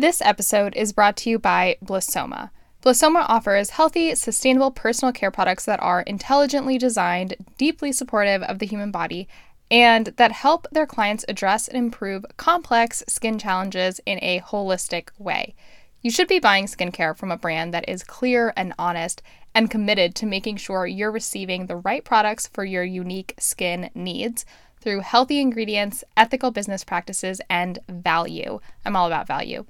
This episode is brought to you by Blissoma. Blissoma offers healthy, sustainable personal care products that are intelligently designed, deeply supportive of the human body, and that help their clients address and improve complex skin challenges in a holistic way. You should be buying skincare from a brand that is clear and honest and committed to making sure you're receiving the right products for your unique skin needs through healthy ingredients, ethical business practices, and value. I'm all about value.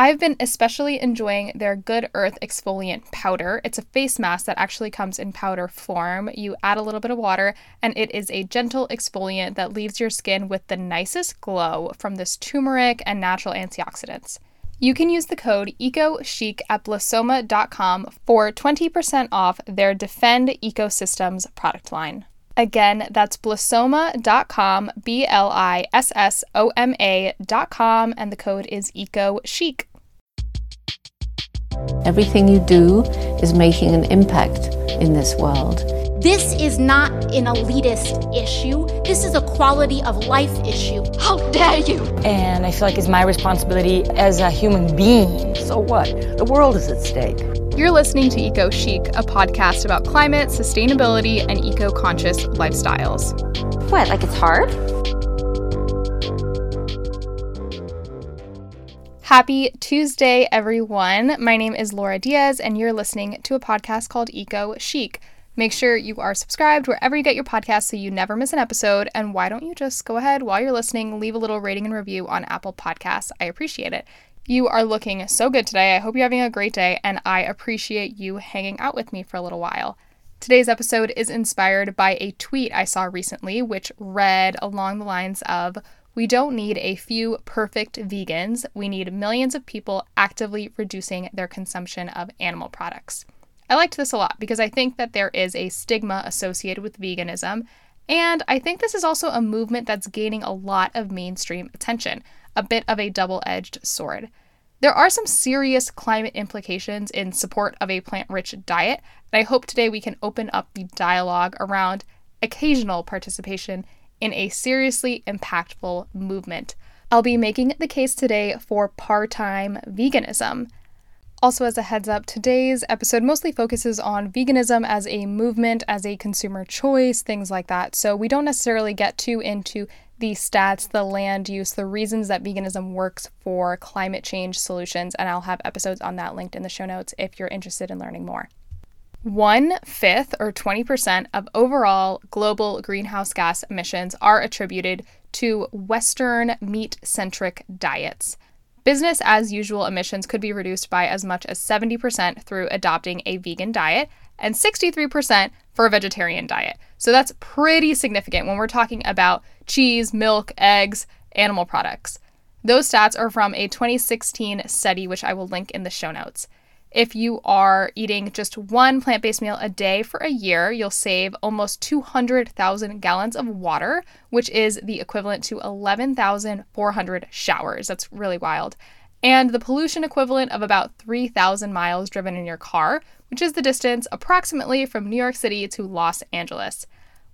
I've been especially enjoying their Good Earth exfoliant powder. It's a face mask that actually comes in powder form. You add a little bit of water, and it is a gentle exfoliant that leaves your skin with the nicest glow from this turmeric and natural antioxidants. You can use the code EcoChic at blissoma.com for 20% off their Defend Ecosystems product line. Again, that's blissoma.com, B L I S S O M A.com, and the code is eco EcoChic. Everything you do is making an impact in this world. This is not an elitist issue. This is a quality of life issue. How dare you! And I feel like it's my responsibility as a human being. So what? The world is at stake. You're listening to Eco Chic, a podcast about climate, sustainability, and eco conscious lifestyles. What, like it's hard? Happy Tuesday, everyone. My name is Laura Diez, and you're listening to a podcast called Eco Chic. Make sure you are subscribed wherever you get your podcasts so you never miss an episode. And why don't you just go ahead while you're listening, leave a little rating and review on Apple Podcasts? I appreciate it. You are looking so good today. I hope you're having a great day, and I appreciate you hanging out with me for a little while. Today's episode is inspired by a tweet I saw recently, which read along the lines of we don't need a few perfect vegans. We need millions of people actively reducing their consumption of animal products. I liked this a lot because I think that there is a stigma associated with veganism, and I think this is also a movement that's gaining a lot of mainstream attention, a bit of a double edged sword. There are some serious climate implications in support of a plant rich diet, and I hope today we can open up the dialogue around occasional participation in a seriously impactful movement. I'll be making the case today for part time veganism. Also, as a heads up, today's episode mostly focuses on veganism as a movement, as a consumer choice, things like that. So, we don't necessarily get too into the stats, the land use, the reasons that veganism works for climate change solutions, and I'll have episodes on that linked in the show notes if you're interested in learning more. One fifth or 20% of overall global greenhouse gas emissions are attributed to Western meat centric diets. Business as usual emissions could be reduced by as much as 70% through adopting a vegan diet and 63% for a vegetarian diet. So that's pretty significant when we're talking about cheese, milk, eggs, animal products. Those stats are from a 2016 study, which I will link in the show notes. If you are eating just one plant based meal a day for a year, you'll save almost 200,000 gallons of water, which is the equivalent to 11,400 showers. That's really wild. And the pollution equivalent of about 3,000 miles driven in your car, which is the distance approximately from New York City to Los Angeles.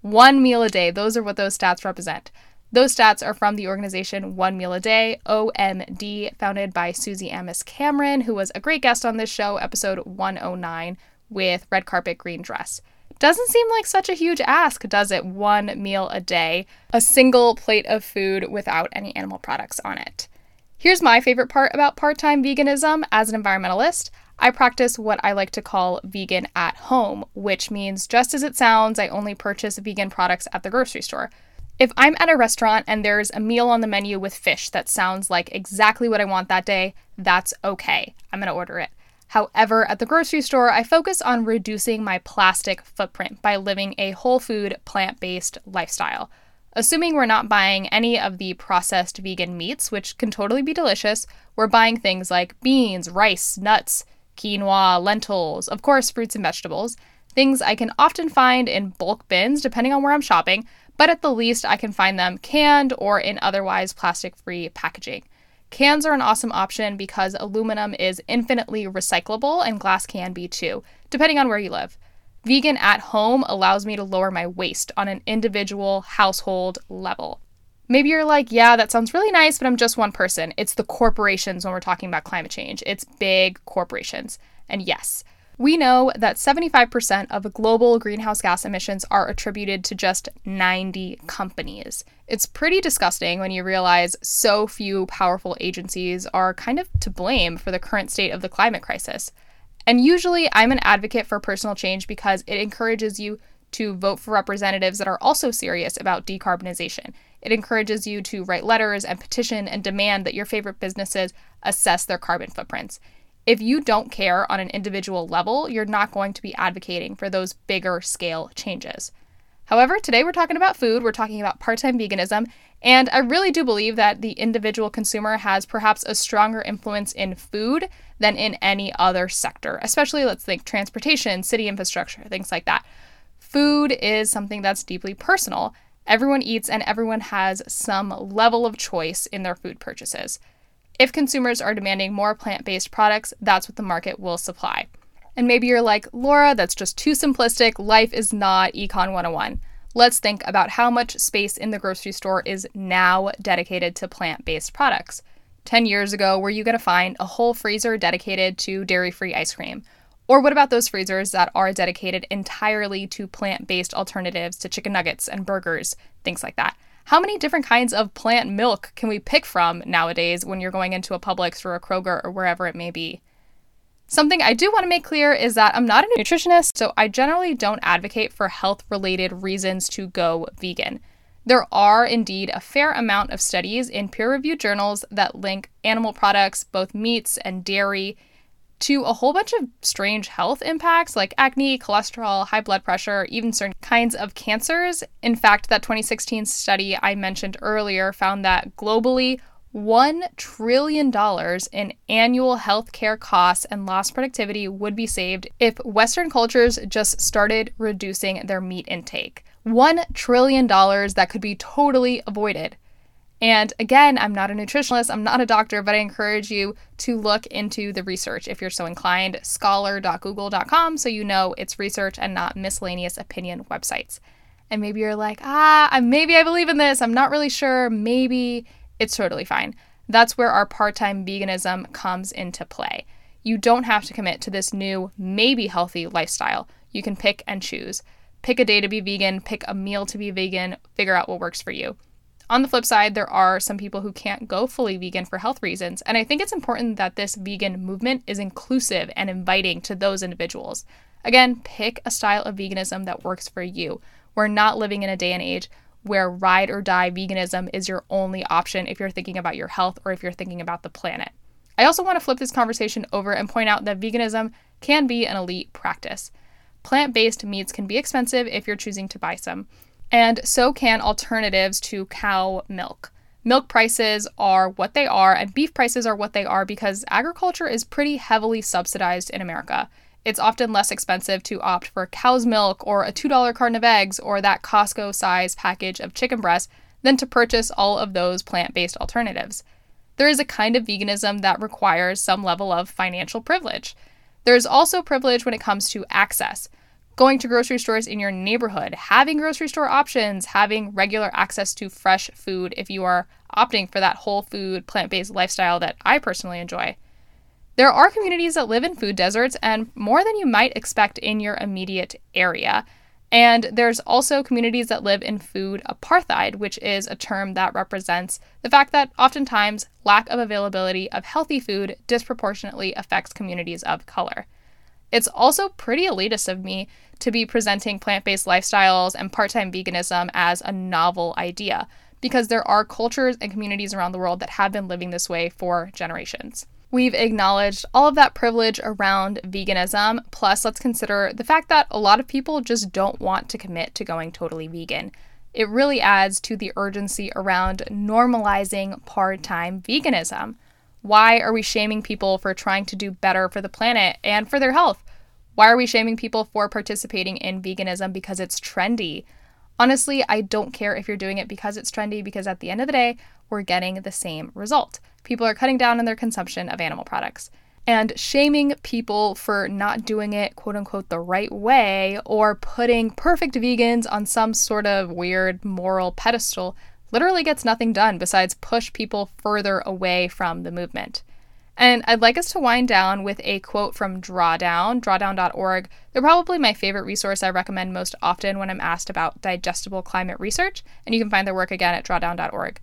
One meal a day, those are what those stats represent. Those stats are from the organization One Meal a Day, OMD, founded by Suzy Amis Cameron, who was a great guest on this show, episode 109, with Red Carpet Green Dress. Doesn't seem like such a huge ask, does it? One meal a day, a single plate of food without any animal products on it. Here's my favorite part about part time veganism as an environmentalist. I practice what I like to call vegan at home, which means just as it sounds, I only purchase vegan products at the grocery store. If I'm at a restaurant and there's a meal on the menu with fish that sounds like exactly what I want that day, that's okay. I'm going to order it. However, at the grocery store, I focus on reducing my plastic footprint by living a whole food, plant based lifestyle. Assuming we're not buying any of the processed vegan meats, which can totally be delicious, we're buying things like beans, rice, nuts, quinoa, lentils, of course, fruits and vegetables, things I can often find in bulk bins depending on where I'm shopping, but at the least I can find them canned or in otherwise plastic free packaging. Cans are an awesome option because aluminum is infinitely recyclable and glass can be too, depending on where you live. Vegan at home allows me to lower my waste on an individual household level. Maybe you're like, yeah, that sounds really nice, but I'm just one person. It's the corporations when we're talking about climate change. It's big corporations. And yes, we know that 75% of global greenhouse gas emissions are attributed to just 90 companies. It's pretty disgusting when you realize so few powerful agencies are kind of to blame for the current state of the climate crisis. And usually, I'm an advocate for personal change because it encourages you to vote for representatives that are also serious about decarbonization. It encourages you to write letters and petition and demand that your favorite businesses assess their carbon footprints. If you don't care on an individual level, you're not going to be advocating for those bigger scale changes. However, today we're talking about food, we're talking about part time veganism, and I really do believe that the individual consumer has perhaps a stronger influence in food than in any other sector, especially let's think transportation, city infrastructure, things like that. Food is something that's deeply personal. Everyone eats and everyone has some level of choice in their food purchases. If consumers are demanding more plant based products, that's what the market will supply. And maybe you're like, Laura, that's just too simplistic. Life is not Econ 101. Let's think about how much space in the grocery store is now dedicated to plant based products. 10 years ago, were you going to find a whole freezer dedicated to dairy free ice cream? Or what about those freezers that are dedicated entirely to plant based alternatives to chicken nuggets and burgers, things like that? How many different kinds of plant milk can we pick from nowadays when you're going into a Publix or a Kroger or wherever it may be? Something I do want to make clear is that I'm not a nutritionist, so I generally don't advocate for health related reasons to go vegan. There are indeed a fair amount of studies in peer reviewed journals that link animal products, both meats and dairy, to a whole bunch of strange health impacts like acne, cholesterol, high blood pressure, even certain kinds of cancers. In fact, that 2016 study I mentioned earlier found that globally, $1 trillion in annual healthcare costs and lost productivity would be saved if Western cultures just started reducing their meat intake. $1 trillion that could be totally avoided. And again, I'm not a nutritionist, I'm not a doctor, but I encourage you to look into the research if you're so inclined. Scholar.google.com so you know it's research and not miscellaneous opinion websites. And maybe you're like, ah, maybe I believe in this, I'm not really sure, maybe it's totally fine. That's where our part time veganism comes into play. You don't have to commit to this new, maybe healthy lifestyle. You can pick and choose. Pick a day to be vegan, pick a meal to be vegan, figure out what works for you. On the flip side, there are some people who can't go fully vegan for health reasons, and I think it's important that this vegan movement is inclusive and inviting to those individuals. Again, pick a style of veganism that works for you. We're not living in a day and age where ride or die veganism is your only option if you're thinking about your health or if you're thinking about the planet. I also want to flip this conversation over and point out that veganism can be an elite practice. Plant based meats can be expensive if you're choosing to buy some and so can alternatives to cow milk. Milk prices are what they are, and beef prices are what they are because agriculture is pretty heavily subsidized in America. It's often less expensive to opt for cow's milk or a $2 carton of eggs or that Costco size package of chicken breast than to purchase all of those plant based alternatives. There is a kind of veganism that requires some level of financial privilege. There is also privilege when it comes to access going to grocery stores in your neighborhood, having grocery store options, having regular access to fresh food if you are opting for that whole food, plant based lifestyle that I personally enjoy. There are communities that live in food deserts and more than you might expect in your immediate area. And there's also communities that live in food apartheid, which is a term that represents the fact that oftentimes lack of availability of healthy food disproportionately affects communities of color. It's also pretty elitist of me to be presenting plant based lifestyles and part time veganism as a novel idea, because there are cultures and communities around the world that have been living this way for generations. We've acknowledged all of that privilege around veganism, plus, let's consider the fact that a lot of people just don't want to commit to going totally vegan. It really adds to the urgency around normalizing part time veganism. Why are we shaming people for trying to do better for the planet and for their health? Why are we shaming people for participating in veganism because it's trendy? Honestly, I don't care if you're doing it because it's trendy, because at the end of the day, we're getting the same result. People are cutting down on their consumption of animal products. And shaming people for not doing it, quote unquote, the right way, or putting perfect vegans on some sort of weird moral pedestal literally gets nothing done besides push people further away from the movement. And I'd like us to wind down with a quote from Drawdown, drawdown.org. They're probably my favorite resource I recommend most often when I'm asked about digestible climate research, and you can find their work again at drawdown.org.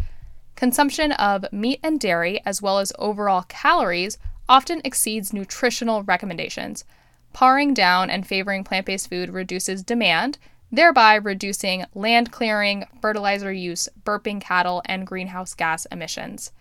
Consumption of meat and dairy, as well as overall calories, often exceeds nutritional recommendations. Paring down and favoring plant based food reduces demand, thereby reducing land clearing, fertilizer use, burping cattle, and greenhouse gas emissions.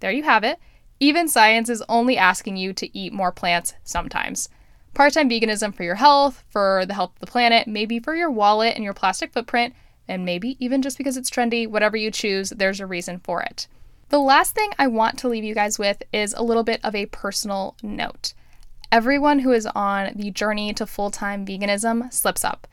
There you have it. Even science is only asking you to eat more plants sometimes. Part time veganism for your health, for the health of the planet, maybe for your wallet and your plastic footprint, and maybe even just because it's trendy, whatever you choose, there's a reason for it. The last thing I want to leave you guys with is a little bit of a personal note. Everyone who is on the journey to full time veganism slips up.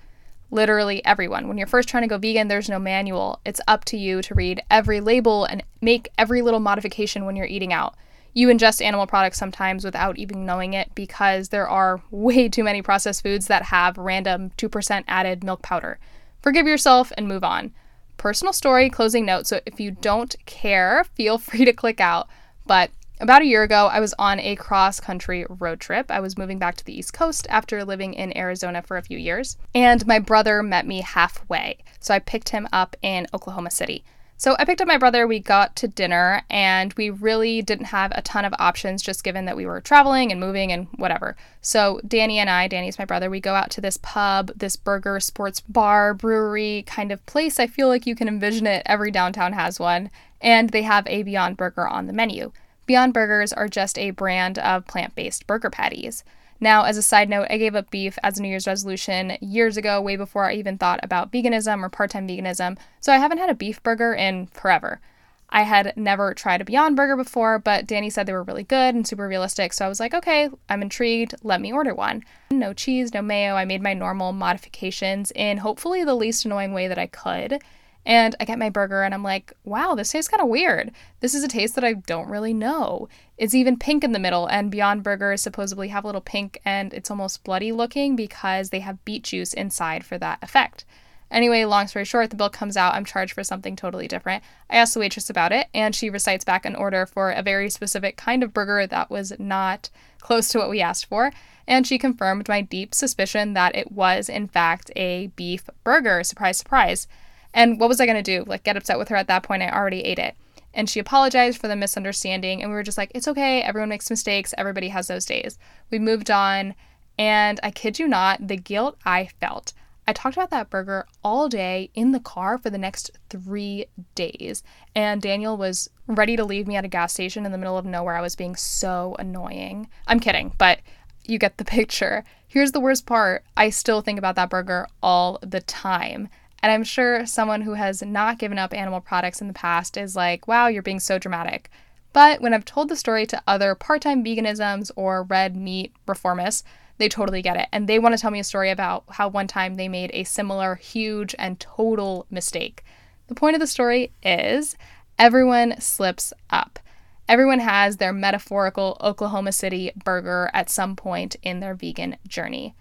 Literally everyone. When you're first trying to go vegan, there's no manual. It's up to you to read every label and make every little modification when you're eating out you ingest animal products sometimes without even knowing it because there are way too many processed foods that have random 2% added milk powder. Forgive yourself and move on. Personal story, closing note. So if you don't care, feel free to click out. But about a year ago, I was on a cross country road trip. I was moving back to the East Coast after living in Arizona for a few years, and my brother met me halfway. So I picked him up in Oklahoma City. So I picked up my brother, we got to dinner, and we really didn't have a ton of options just given that we were traveling and moving and whatever. So Danny and I, Danny's my brother, we go out to this pub, this burger, sports bar, brewery kind of place. I feel like you can envision it. Every downtown has one. And they have a Beyond Burger on the menu. Beyond Burgers are just a brand of plant based burger patties. Now, as a side note, I gave up beef as a New Year's resolution years ago, way before I even thought about veganism or part time veganism, so I haven't had a beef burger in forever. I had never tried a Beyond Burger before, but Danny said they were really good and super realistic, so I was like, okay, I'm intrigued, let me order one. No cheese, no mayo, I made my normal modifications in hopefully the least annoying way that I could. And I get my burger and I'm like, wow, this tastes kind of weird. This is a taste that I don't really know. It's even pink in the middle, and Beyond Burgers supposedly have a little pink and it's almost bloody looking because they have beet juice inside for that effect. Anyway, long story short, the bill comes out. I'm charged for something totally different. I ask the waitress about it, and she recites back an order for a very specific kind of burger that was not close to what we asked for. And she confirmed my deep suspicion that it was, in fact, a beef burger. Surprise, surprise. And what was I going to do? Like, get upset with her at that point? I already ate it. And she apologized for the misunderstanding. And we were just like, it's okay. Everyone makes mistakes. Everybody has those days. We moved on. And I kid you not, the guilt I felt. I talked about that burger all day in the car for the next three days. And Daniel was ready to leave me at a gas station in the middle of nowhere. I was being so annoying. I'm kidding, but you get the picture. Here's the worst part I still think about that burger all the time. And I'm sure someone who has not given up animal products in the past is like, wow, you're being so dramatic. But when I've told the story to other part time veganisms or red meat reformists, they totally get it. And they want to tell me a story about how one time they made a similar, huge, and total mistake. The point of the story is everyone slips up. Everyone has their metaphorical Oklahoma City burger at some point in their vegan journey.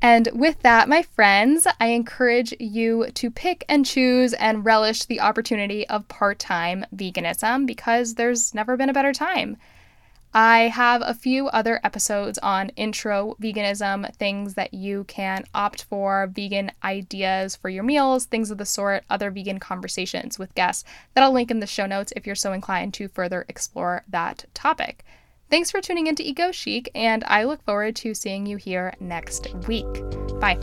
And with that, my friends, I encourage you to pick and choose and relish the opportunity of part time veganism because there's never been a better time. I have a few other episodes on intro veganism, things that you can opt for, vegan ideas for your meals, things of the sort, other vegan conversations with guests that I'll link in the show notes if you're so inclined to further explore that topic. Thanks for tuning into Eco Chic, and I look forward to seeing you here next week. Bye.